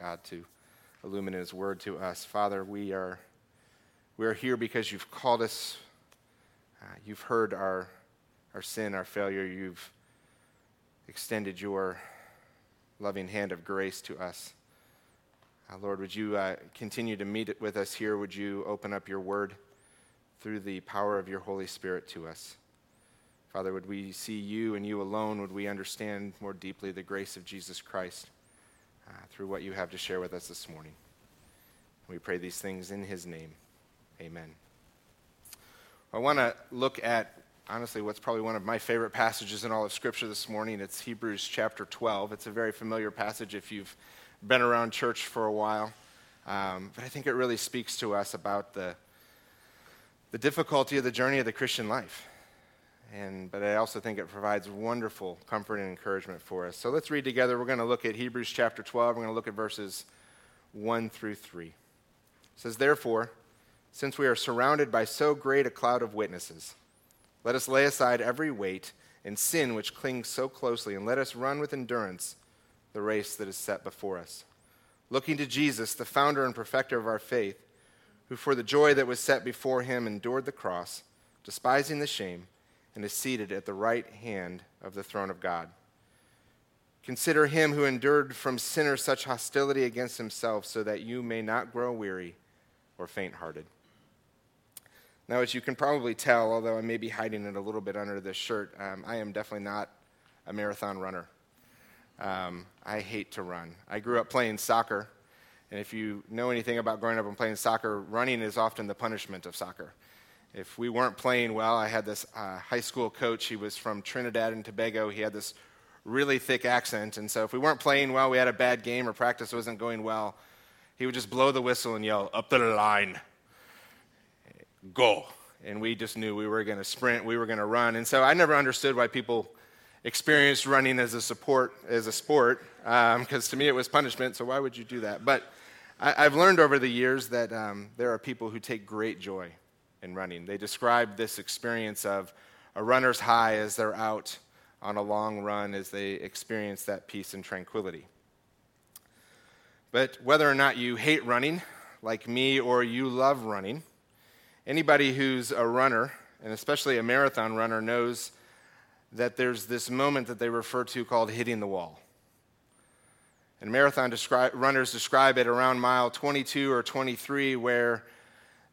God to illuminate His word to us. Father, we are, we are here because you've called us. Uh, you've heard our, our sin, our failure. You've extended your loving hand of grace to us. Uh, Lord, would you uh, continue to meet with us here? Would you open up your word through the power of your Holy Spirit to us? Father, would we see you and you alone? Would we understand more deeply the grace of Jesus Christ uh, through what you have to share with us this morning? We pray these things in his name. Amen. I want to look at, honestly, what's probably one of my favorite passages in all of Scripture this morning. It's Hebrews chapter 12. It's a very familiar passage if you've been around church for a while. Um, but I think it really speaks to us about the, the difficulty of the journey of the Christian life. And, but I also think it provides wonderful comfort and encouragement for us. So let's read together. We're going to look at Hebrews chapter 12. We're going to look at verses 1 through 3. It says, Therefore, since we are surrounded by so great a cloud of witnesses, let us lay aside every weight and sin which clings so closely, and let us run with endurance the race that is set before us. Looking to Jesus, the founder and perfecter of our faith, who for the joy that was set before him endured the cross, despising the shame and is seated at the right hand of the throne of God. Consider him who endured from sinners such hostility against himself, so that you may not grow weary or faint hearted. Now, as you can probably tell, although I may be hiding it a little bit under this shirt, um, I am definitely not a marathon runner. Um, I hate to run. I grew up playing soccer, and if you know anything about growing up and playing soccer, running is often the punishment of soccer if we weren't playing well, I had this uh, high school coach. He was from Trinidad and Tobago. He had this really thick accent. And so if we weren't playing well, we had a bad game or practice wasn't going well, he would just blow the whistle and yell, Up the line, go. And we just knew we were going to sprint, we were going to run. And so I never understood why people experienced running as a support as a sport because um, to me it was punishment so why would you do that but I, have learned over the years that um, there are people who take great joy in running. They describe this experience of a runner's high as they're out on a long run as they experience that peace and tranquility. But whether or not you hate running, like me, or you love running, anybody who's a runner, and especially a marathon runner, knows that there's this moment that they refer to called hitting the wall. And marathon descri- runners describe it around mile 22 or 23, where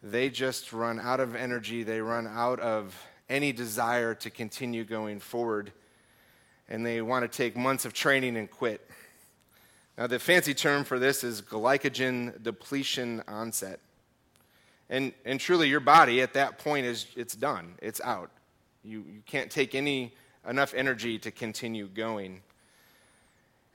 they just run out of energy, they run out of any desire to continue going forward, and they want to take months of training and quit. Now, the fancy term for this is glycogen depletion onset. And, and truly, your body at that point is it's done, it's out. You, you can't take any enough energy to continue going.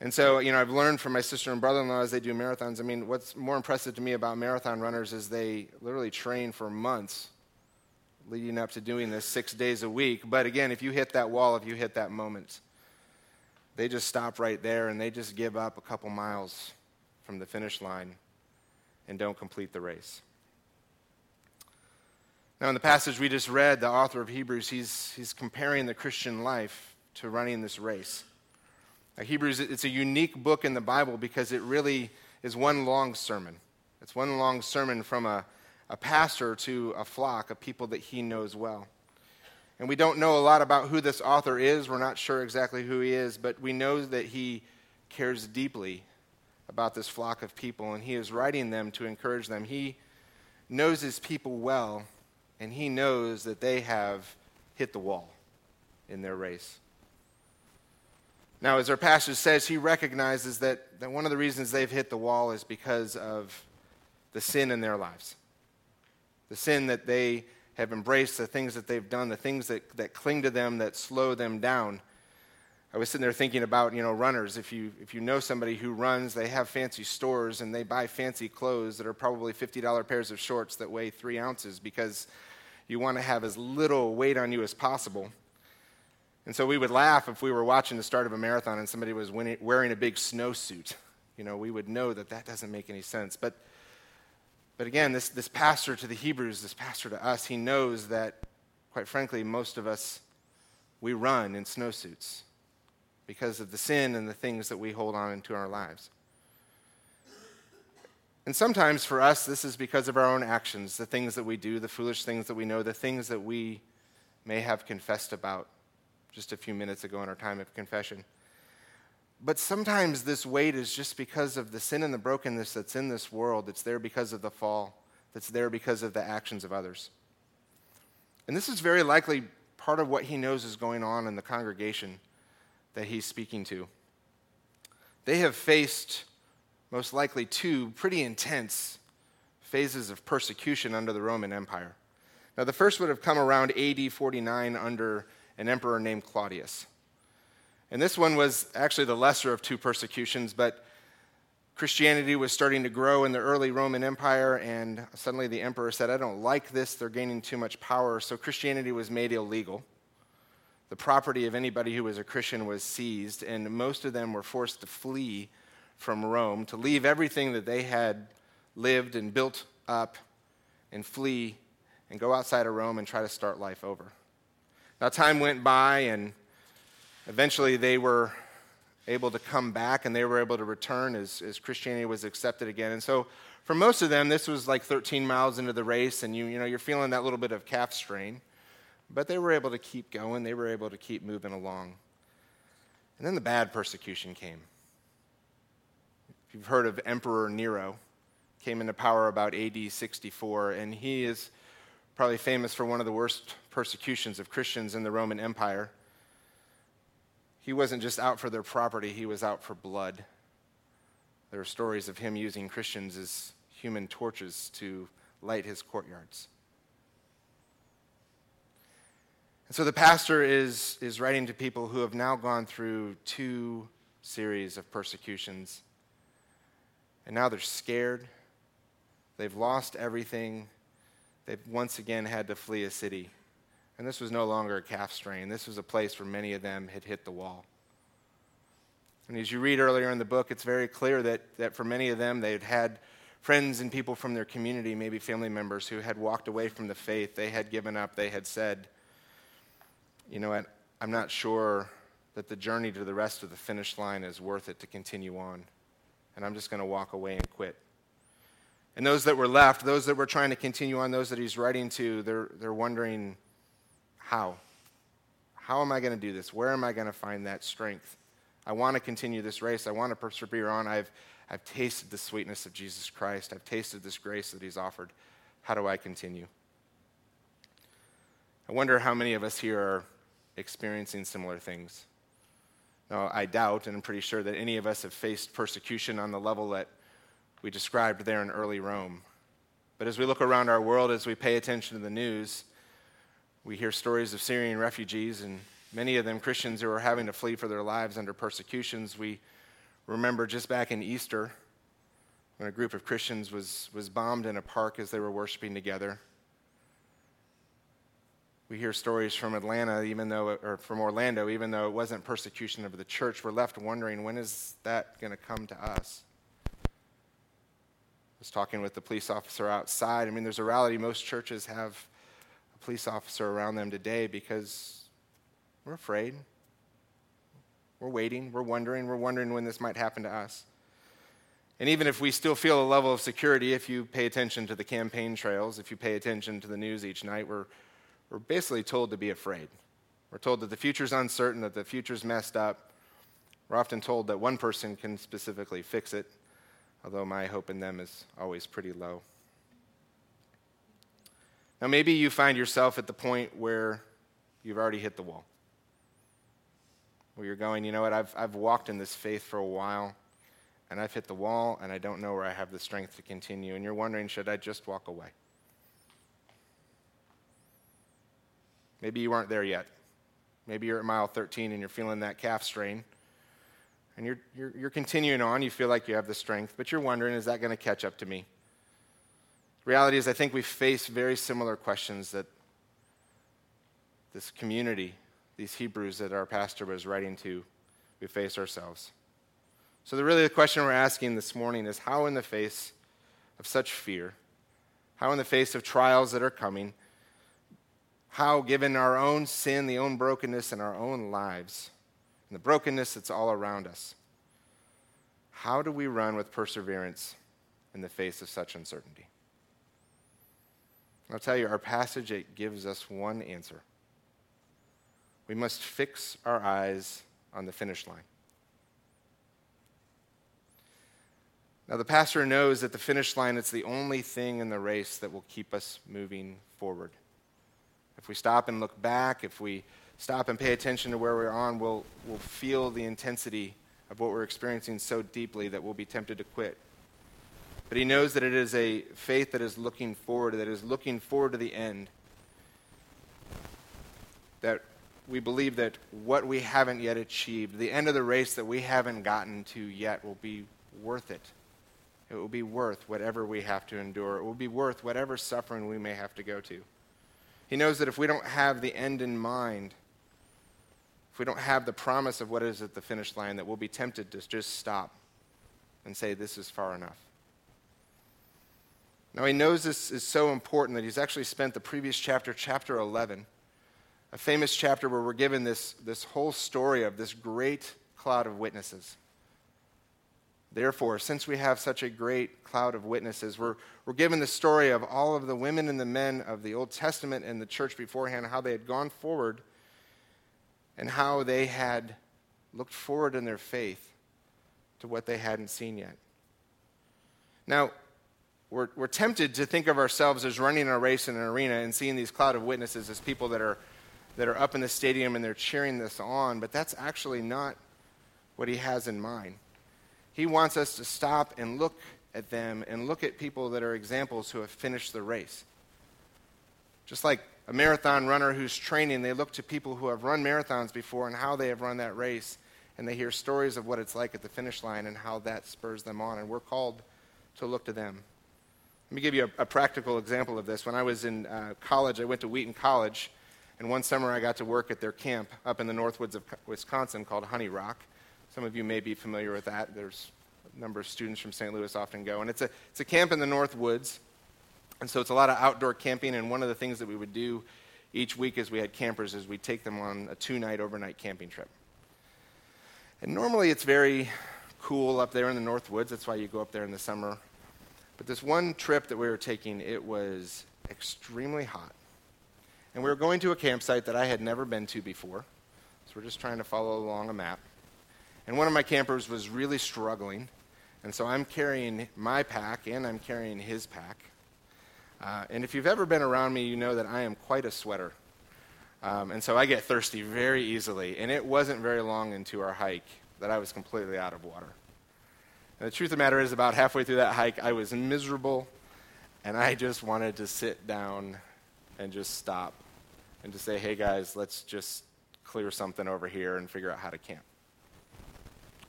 And so, you know, I've learned from my sister and brother in law as they do marathons. I mean, what's more impressive to me about marathon runners is they literally train for months leading up to doing this six days a week. But again, if you hit that wall, if you hit that moment, they just stop right there and they just give up a couple miles from the finish line and don't complete the race. Now, in the passage we just read, the author of Hebrews, he's, he's comparing the Christian life to running this race. Hebrews, it's a unique book in the Bible because it really is one long sermon. It's one long sermon from a, a pastor to a flock of people that he knows well. And we don't know a lot about who this author is. We're not sure exactly who he is, but we know that he cares deeply about this flock of people, and he is writing them to encourage them. He knows his people well, and he knows that they have hit the wall in their race. Now, as our passage says, he recognizes that, that one of the reasons they've hit the wall is because of the sin in their lives. The sin that they have embraced, the things that they've done, the things that, that cling to them, that slow them down. I was sitting there thinking about, you know, runners. If you, if you know somebody who runs, they have fancy stores and they buy fancy clothes that are probably $50 pairs of shorts that weigh three ounces because you want to have as little weight on you as possible. And so we would laugh if we were watching the start of a marathon and somebody was wearing a big snowsuit. You know, we would know that that doesn't make any sense. But, but again, this, this pastor to the Hebrews, this pastor to us, he knows that, quite frankly, most of us, we run in snowsuits because of the sin and the things that we hold on into our lives. And sometimes for us, this is because of our own actions, the things that we do, the foolish things that we know, the things that we may have confessed about just a few minutes ago in our time of confession. But sometimes this weight is just because of the sin and the brokenness that's in this world. It's there because of the fall, that's there because of the actions of others. And this is very likely part of what he knows is going on in the congregation that he's speaking to. They have faced, most likely, two pretty intense phases of persecution under the Roman Empire. Now, the first would have come around AD 49 under an emperor named Claudius. And this one was actually the lesser of two persecutions, but Christianity was starting to grow in the early Roman Empire, and suddenly the emperor said, I don't like this, they're gaining too much power. So Christianity was made illegal. The property of anybody who was a Christian was seized, and most of them were forced to flee from Rome, to leave everything that they had lived and built up, and flee and go outside of Rome and try to start life over. Now, time went by, and eventually they were able to come back and they were able to return as, as Christianity was accepted again. And so, for most of them, this was like 13 miles into the race, and you, you know, you're feeling that little bit of calf strain. But they were able to keep going, they were able to keep moving along. And then the bad persecution came. If you've heard of Emperor Nero, came into power about AD 64, and he is probably famous for one of the worst persecutions of Christians in the Roman Empire he wasn't just out for their property, he was out for blood. There are stories of him using Christians as human torches to light his courtyards. And so the pastor is, is writing to people who have now gone through two series of persecutions. And now they're scared. They've lost everything. They've once again had to flee a city. And this was no longer a calf strain. This was a place where many of them had hit the wall. And as you read earlier in the book, it's very clear that, that for many of them, they had had friends and people from their community, maybe family members, who had walked away from the faith. They had given up. They had said, you know what, I'm not sure that the journey to the rest of the finish line is worth it to continue on. And I'm just going to walk away and quit. And those that were left, those that were trying to continue on, those that he's writing to, they're, they're wondering, how? How am I going to do this? Where am I going to find that strength? I want to continue this race. I want to persevere on. I've, I've tasted the sweetness of Jesus Christ. I've tasted this grace that He's offered. How do I continue? I wonder how many of us here are experiencing similar things. Now, I doubt, and I'm pretty sure that any of us have faced persecution on the level that we described there in early Rome. But as we look around our world, as we pay attention to the news, we hear stories of Syrian refugees, and many of them Christians who are having to flee for their lives under persecutions. We remember just back in Easter when a group of Christians was, was bombed in a park as they were worshiping together. We hear stories from Atlanta, even though, or from Orlando, even though it wasn't persecution of the church. We're left wondering when is that going to come to us? Was talking with the police officer outside. I mean, there's a reality most churches have a police officer around them today because we're afraid. We're waiting. We're wondering. We're wondering when this might happen to us. And even if we still feel a level of security, if you pay attention to the campaign trails, if you pay attention to the news each night, we're, we're basically told to be afraid. We're told that the future's uncertain, that the future's messed up. We're often told that one person can specifically fix it, although my hope in them is always pretty low. Now, maybe you find yourself at the point where you've already hit the wall, where you're going, you know what, I've, I've walked in this faith for a while, and I've hit the wall, and I don't know where I have the strength to continue. And you're wondering, should I just walk away? Maybe you aren't there yet. Maybe you're at mile 13 and you're feeling that calf strain. And you're, you're, you're continuing on. You feel like you have the strength, but you're wondering, is that going to catch up to me? Reality is, I think we face very similar questions that this community, these Hebrews that our pastor was writing to, we face ourselves. So, the, really, the question we're asking this morning is how, in the face of such fear, how, in the face of trials that are coming, how, given our own sin, the own brokenness in our own lives, and the brokenness that's all around us, how do we run with perseverance in the face of such uncertainty? I'll tell you, our passage it gives us one answer. We must fix our eyes on the finish line. Now, the pastor knows that the finish line is the only thing in the race that will keep us moving forward. If we stop and look back, if we stop and pay attention to where we're on, we'll, we'll feel the intensity of what we're experiencing so deeply that we'll be tempted to quit. But he knows that it is a faith that is looking forward, that is looking forward to the end. That we believe that what we haven't yet achieved, the end of the race that we haven't gotten to yet, will be worth it. It will be worth whatever we have to endure. It will be worth whatever suffering we may have to go to. He knows that if we don't have the end in mind, if we don't have the promise of what is at the finish line, that we'll be tempted to just stop and say, This is far enough. Now, he knows this is so important that he's actually spent the previous chapter, chapter 11, a famous chapter where we're given this, this whole story of this great cloud of witnesses. Therefore, since we have such a great cloud of witnesses, we're, we're given the story of all of the women and the men of the Old Testament and the church beforehand, how they had gone forward and how they had looked forward in their faith to what they hadn't seen yet. Now, we're, we're tempted to think of ourselves as running a race in an arena and seeing these cloud of witnesses as people that are, that are up in the stadium and they're cheering this on, but that's actually not what he has in mind. He wants us to stop and look at them and look at people that are examples who have finished the race. Just like a marathon runner who's training, they look to people who have run marathons before and how they have run that race, and they hear stories of what it's like at the finish line and how that spurs them on. And we're called to look to them. Let me give you a, a practical example of this. When I was in uh, college, I went to Wheaton College, and one summer I got to work at their camp up in the Northwoods of Wisconsin called Honey Rock. Some of you may be familiar with that. There's a number of students from St. Louis often go. And it's a, it's a camp in the North Woods. And so it's a lot of outdoor camping. And one of the things that we would do each week as we had campers is we'd take them on a two night overnight camping trip. And normally it's very cool up there in the North Woods. That's why you go up there in the summer. But this one trip that we were taking, it was extremely hot. And we were going to a campsite that I had never been to before. So we're just trying to follow along a map. And one of my campers was really struggling. And so I'm carrying my pack and I'm carrying his pack. Uh, and if you've ever been around me, you know that I am quite a sweater. Um, and so I get thirsty very easily. And it wasn't very long into our hike that I was completely out of water. And the truth of the matter is, about halfway through that hike, I was miserable. And I just wanted to sit down and just stop and to say, hey guys, let's just clear something over here and figure out how to camp.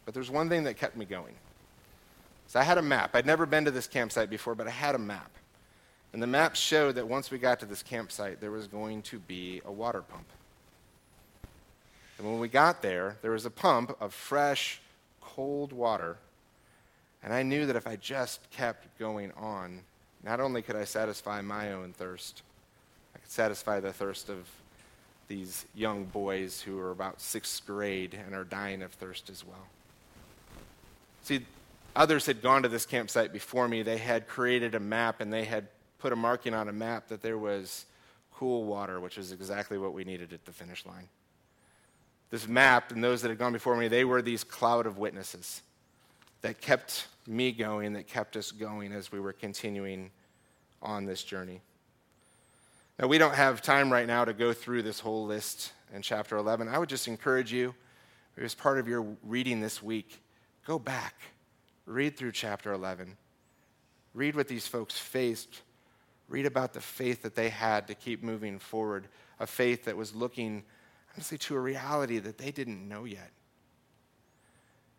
But there's one thing that kept me going. So I had a map. I'd never been to this campsite before, but I had a map. And the map showed that once we got to this campsite, there was going to be a water pump. And when we got there, there was a pump of fresh, cold water. And I knew that if I just kept going on, not only could I satisfy my own thirst, I could satisfy the thirst of these young boys who are about sixth grade and are dying of thirst as well. See, others had gone to this campsite before me. They had created a map and they had put a marking on a map that there was cool water, which is exactly what we needed at the finish line. This map and those that had gone before me, they were these cloud of witnesses that kept me going, that kept us going as we were continuing on this journey. Now, we don't have time right now to go through this whole list in chapter 11. I would just encourage you, as part of your reading this week, Go back, read through chapter 11. Read what these folks faced. Read about the faith that they had to keep moving forward, a faith that was looking, honestly, to a reality that they didn't know yet.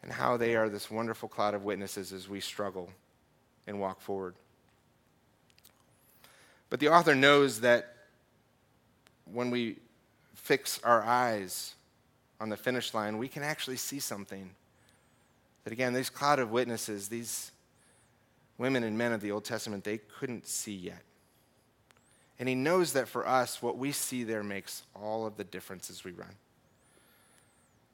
And how they are this wonderful cloud of witnesses as we struggle and walk forward. But the author knows that when we fix our eyes on the finish line, we can actually see something that again, these cloud of witnesses, these women and men of the Old Testament, they couldn't see yet. And he knows that for us, what we see there makes all of the differences we run.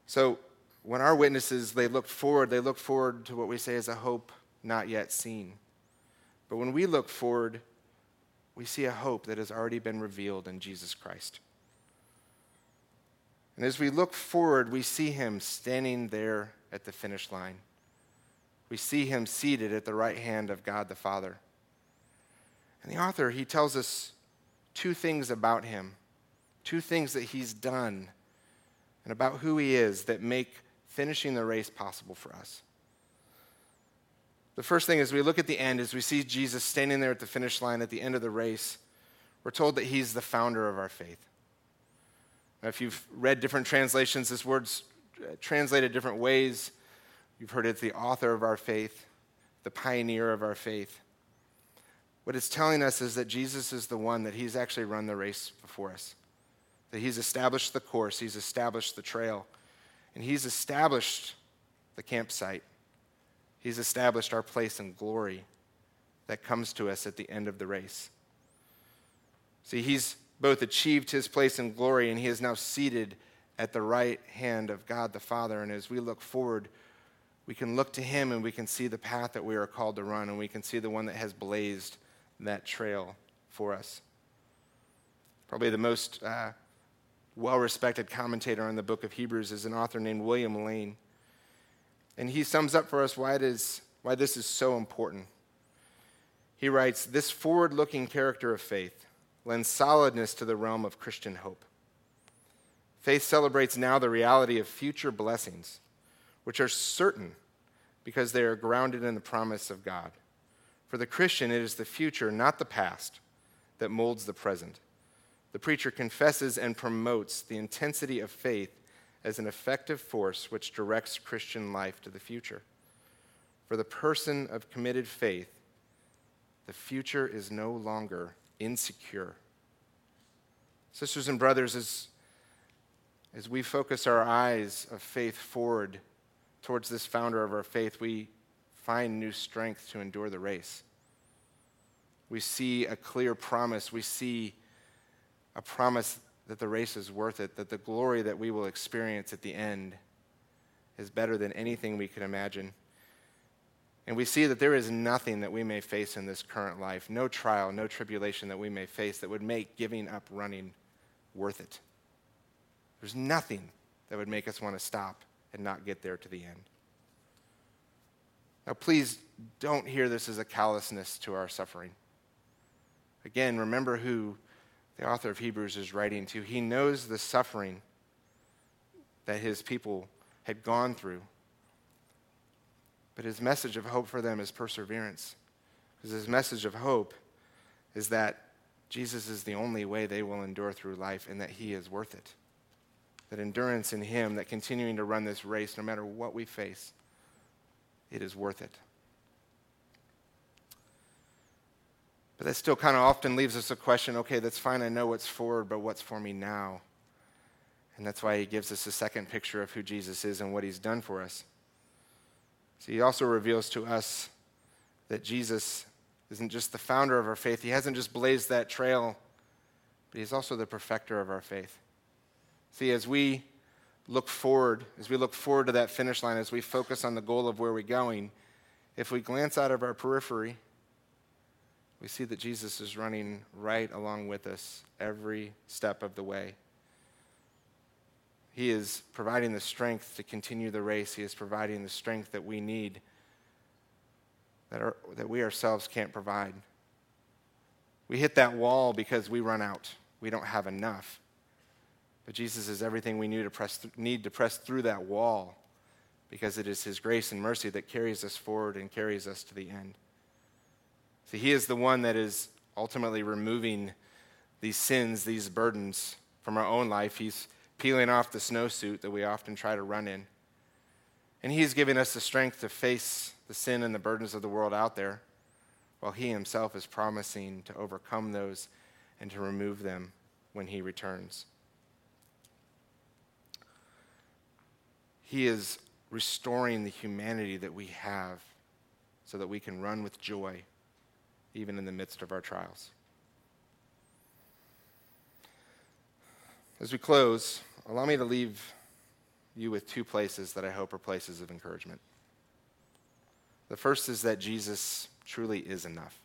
So when our witnesses, they look forward, they look forward to what we say is a hope not yet seen. But when we look forward, we see a hope that has already been revealed in Jesus Christ. And as we look forward, we see him standing there at the finish line. We see him seated at the right hand of God the Father. And the author, he tells us two things about him, two things that he's done, and about who he is that make finishing the race possible for us. The first thing is we look at the end, as we see Jesus standing there at the finish line at the end of the race, we're told that he's the founder of our faith. Now, if you've read different translations, this word's uh, translated different ways. You've heard it's the author of our faith, the pioneer of our faith. What it's telling us is that Jesus is the one that he's actually run the race before us, that he's established the course, he's established the trail, and he's established the campsite. He's established our place in glory that comes to us at the end of the race. See, he's both achieved his place in glory and he is now seated at the right hand of God the Father. And as we look forward, we can look to him and we can see the path that we are called to run, and we can see the one that has blazed that trail for us. Probably the most uh, well respected commentator on the book of Hebrews is an author named William Lane. And he sums up for us why, it is, why this is so important. He writes This forward looking character of faith lends solidness to the realm of Christian hope. Faith celebrates now the reality of future blessings, which are certain because they are grounded in the promise of God. For the Christian, it is the future, not the past, that molds the present. The preacher confesses and promotes the intensity of faith as an effective force which directs Christian life to the future. For the person of committed faith, the future is no longer insecure. Sisters and brothers, as, as we focus our eyes of faith forward towards this founder of our faith, we find new strength to endure the race. We see a clear promise. We see a promise that the race is worth it, that the glory that we will experience at the end is better than anything we could imagine. And we see that there is nothing that we may face in this current life, no trial, no tribulation that we may face that would make giving up running worth it. There's nothing that would make us want to stop and not get there to the end. Now, please don't hear this as a callousness to our suffering. Again, remember who the author of Hebrews is writing to. He knows the suffering that his people had gone through. But his message of hope for them is perseverance. Because his message of hope is that Jesus is the only way they will endure through life and that he is worth it that endurance in Him, that continuing to run this race, no matter what we face, it is worth it. But that still kind of often leaves us a question okay, that's fine, I know what's forward, but what's for me now? And that's why he gives us a second picture of who Jesus is and what he's done for us. See, he also reveals to us that Jesus isn't just the founder of our faith, he hasn't just blazed that trail, but he's also the perfecter of our faith. See, as we look forward, as we look forward to that finish line, as we focus on the goal of where we're going, if we glance out of our periphery, we see that Jesus is running right along with us every step of the way. He is providing the strength to continue the race. He is providing the strength that we need, that, our, that we ourselves can't provide. We hit that wall because we run out. We don't have enough. But Jesus is everything we need to press, th- need to press through that wall because it is His grace and mercy that carries us forward and carries us to the end. See, He is the one that is ultimately removing these sins, these burdens from our own life. He's peeling off the snowsuit that we often try to run in. And He's giving us the strength to face the sin and the burdens of the world out there, while He Himself is promising to overcome those and to remove them when He returns. He is restoring the humanity that we have so that we can run with joy even in the midst of our trials. As we close, allow me to leave you with two places that I hope are places of encouragement. The first is that Jesus truly is enough.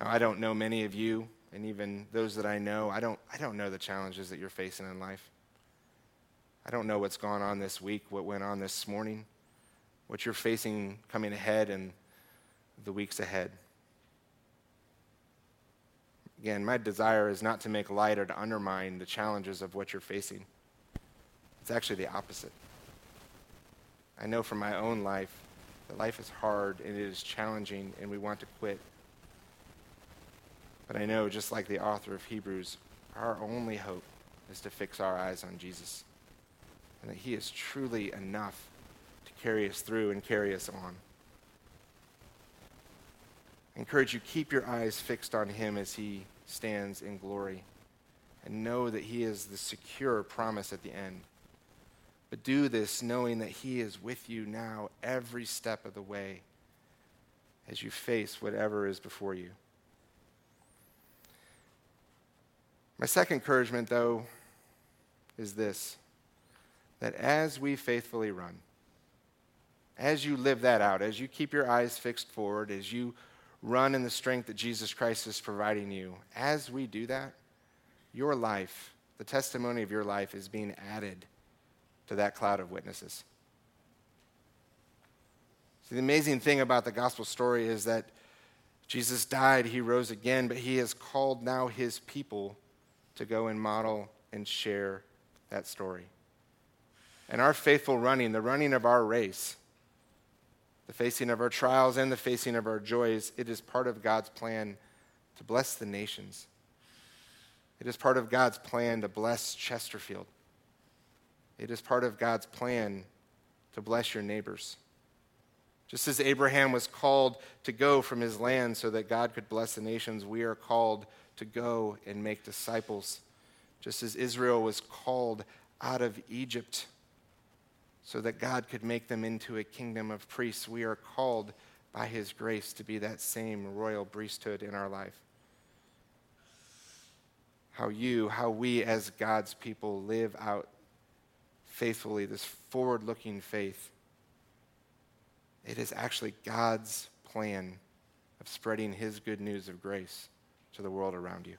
Now, I don't know many of you, and even those that I know, I don't, I don't know the challenges that you're facing in life. I don't know what's gone on this week, what went on this morning, what you're facing coming ahead and the weeks ahead. Again, my desire is not to make light or to undermine the challenges of what you're facing. It's actually the opposite. I know from my own life that life is hard and it is challenging and we want to quit. But I know, just like the author of Hebrews, our only hope is to fix our eyes on Jesus and that He is truly enough to carry us through and carry us on. I encourage you, keep your eyes fixed on Him as He stands in glory and know that He is the secure promise at the end. But do this knowing that He is with you now every step of the way as you face whatever is before you. My second encouragement, though, is this that as we faithfully run, as you live that out, as you keep your eyes fixed forward, as you run in the strength that Jesus Christ is providing you, as we do that, your life, the testimony of your life, is being added to that cloud of witnesses. See, the amazing thing about the gospel story is that Jesus died, he rose again, but he has called now his people to go and model and share that story. And our faithful running, the running of our race, the facing of our trials and the facing of our joys, it is part of God's plan to bless the nations. It is part of God's plan to bless Chesterfield. It is part of God's plan to bless your neighbors. Just as Abraham was called to go from his land so that God could bless the nations, we are called to go and make disciples. Just as Israel was called out of Egypt so that God could make them into a kingdom of priests, we are called by his grace to be that same royal priesthood in our life. How you, how we as God's people live out faithfully, this forward looking faith. It is actually God's plan of spreading His good news of grace to the world around you.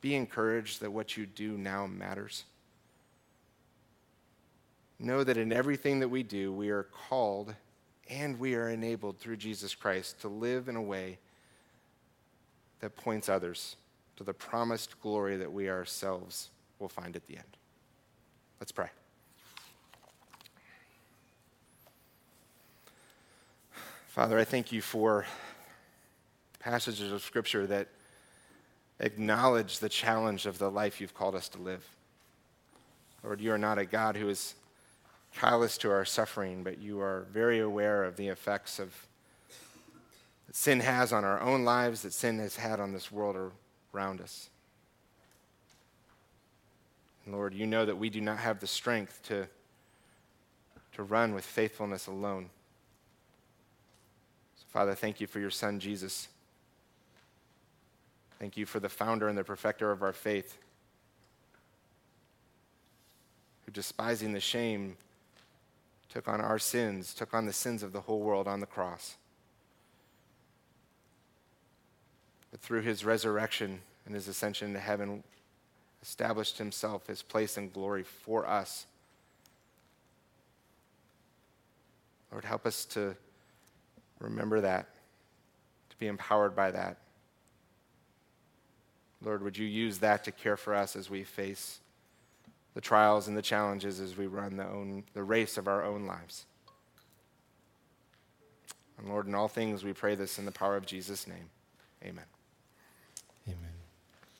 Be encouraged that what you do now matters. Know that in everything that we do, we are called and we are enabled through Jesus Christ to live in a way that points others to the promised glory that we ourselves will find at the end. Let's pray. Father, I thank you for passages of Scripture that acknowledge the challenge of the life you've called us to live. Lord, you are not a God who is callous to our suffering, but you are very aware of the effects of that sin has on our own lives, that sin has had on this world around us. And Lord, you know that we do not have the strength to, to run with faithfulness alone. So, Father, thank you for your Son, Jesus. Thank you for the founder and the perfecter of our faith, who, despising the shame, took on our sins, took on the sins of the whole world on the cross. But through his resurrection and his ascension to heaven, established himself his place in glory for us. Lord, help us to remember that, to be empowered by that. Lord, would you use that to care for us as we face the trials and the challenges as we run the, own, the race of our own lives? And Lord, in all things we pray this in the power of Jesus' name. Amen.